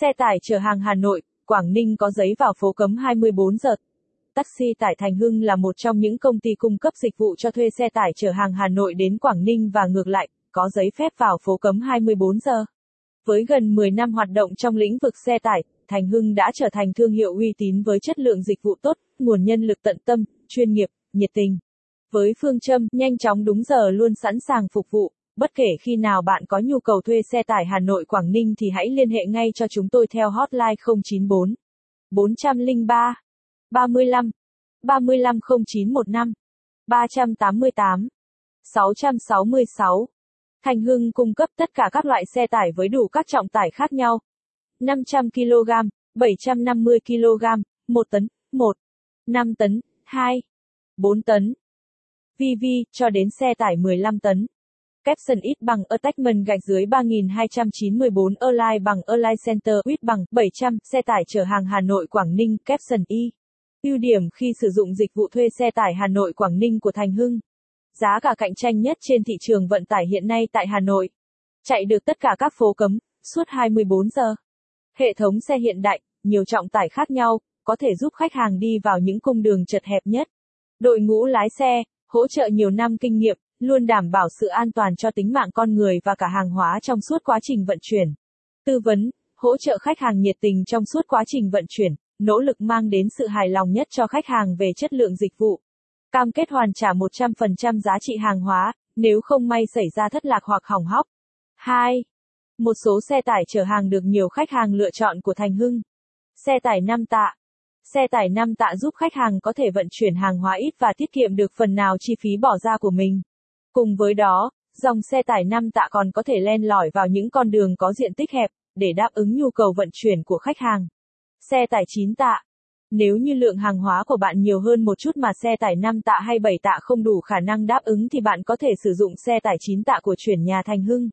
Xe tải chở hàng Hà Nội, Quảng Ninh có giấy vào phố cấm 24 giờ. Taxi tải Thành Hưng là một trong những công ty cung cấp dịch vụ cho thuê xe tải chở hàng Hà Nội đến Quảng Ninh và ngược lại, có giấy phép vào phố cấm 24 giờ. Với gần 10 năm hoạt động trong lĩnh vực xe tải, Thành Hưng đã trở thành thương hiệu uy tín với chất lượng dịch vụ tốt, nguồn nhân lực tận tâm, chuyên nghiệp, nhiệt tình. Với phương châm nhanh chóng đúng giờ luôn sẵn sàng phục vụ, bất kể khi nào bạn có nhu cầu thuê xe tải Hà Nội Quảng Ninh thì hãy liên hệ ngay cho chúng tôi theo hotline 094 403 35 350915 388 666 Thành Hưng cung cấp tất cả các loại xe tải với đủ các trọng tải khác nhau. 500 kg, 750 kg, 1 tấn, 1, 5 tấn, 2, 4 tấn. VV cho đến xe tải 15 tấn. Capson ít bằng Attachment gạch dưới 3294 Align bằng Align Center ít bằng 700 xe tải chở hàng Hà Nội Quảng Ninh Capson Y. Ưu điểm khi sử dụng dịch vụ thuê xe tải Hà Nội Quảng Ninh của Thành Hưng. Giá cả cạnh tranh nhất trên thị trường vận tải hiện nay tại Hà Nội. Chạy được tất cả các phố cấm, suốt 24 giờ. Hệ thống xe hiện đại, nhiều trọng tải khác nhau, có thể giúp khách hàng đi vào những cung đường chật hẹp nhất. Đội ngũ lái xe, hỗ trợ nhiều năm kinh nghiệm, luôn đảm bảo sự an toàn cho tính mạng con người và cả hàng hóa trong suốt quá trình vận chuyển. Tư vấn, hỗ trợ khách hàng nhiệt tình trong suốt quá trình vận chuyển, nỗ lực mang đến sự hài lòng nhất cho khách hàng về chất lượng dịch vụ. Cam kết hoàn trả 100% giá trị hàng hóa, nếu không may xảy ra thất lạc hoặc hỏng hóc. 2. Một số xe tải chở hàng được nhiều khách hàng lựa chọn của Thành Hưng. Xe tải 5 tạ. Xe tải 5 tạ giúp khách hàng có thể vận chuyển hàng hóa ít và tiết kiệm được phần nào chi phí bỏ ra của mình. Cùng với đó, dòng xe tải năm tạ còn có thể len lỏi vào những con đường có diện tích hẹp, để đáp ứng nhu cầu vận chuyển của khách hàng. Xe tải 9 tạ. Nếu như lượng hàng hóa của bạn nhiều hơn một chút mà xe tải 5 tạ hay 7 tạ không đủ khả năng đáp ứng thì bạn có thể sử dụng xe tải 9 tạ của chuyển nhà Thành Hưng.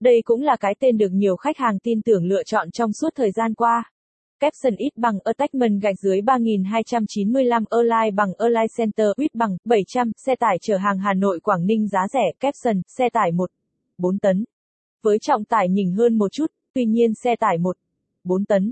Đây cũng là cái tên được nhiều khách hàng tin tưởng lựa chọn trong suốt thời gian qua. Capson ít bằng Attachment gạch dưới 3295 Align bằng Align Center ít bằng 700 xe tải chở hàng Hà Nội Quảng Ninh giá rẻ Capson xe tải 1 4 tấn. Với trọng tải nhỉnh hơn một chút, tuy nhiên xe tải 1 4 tấn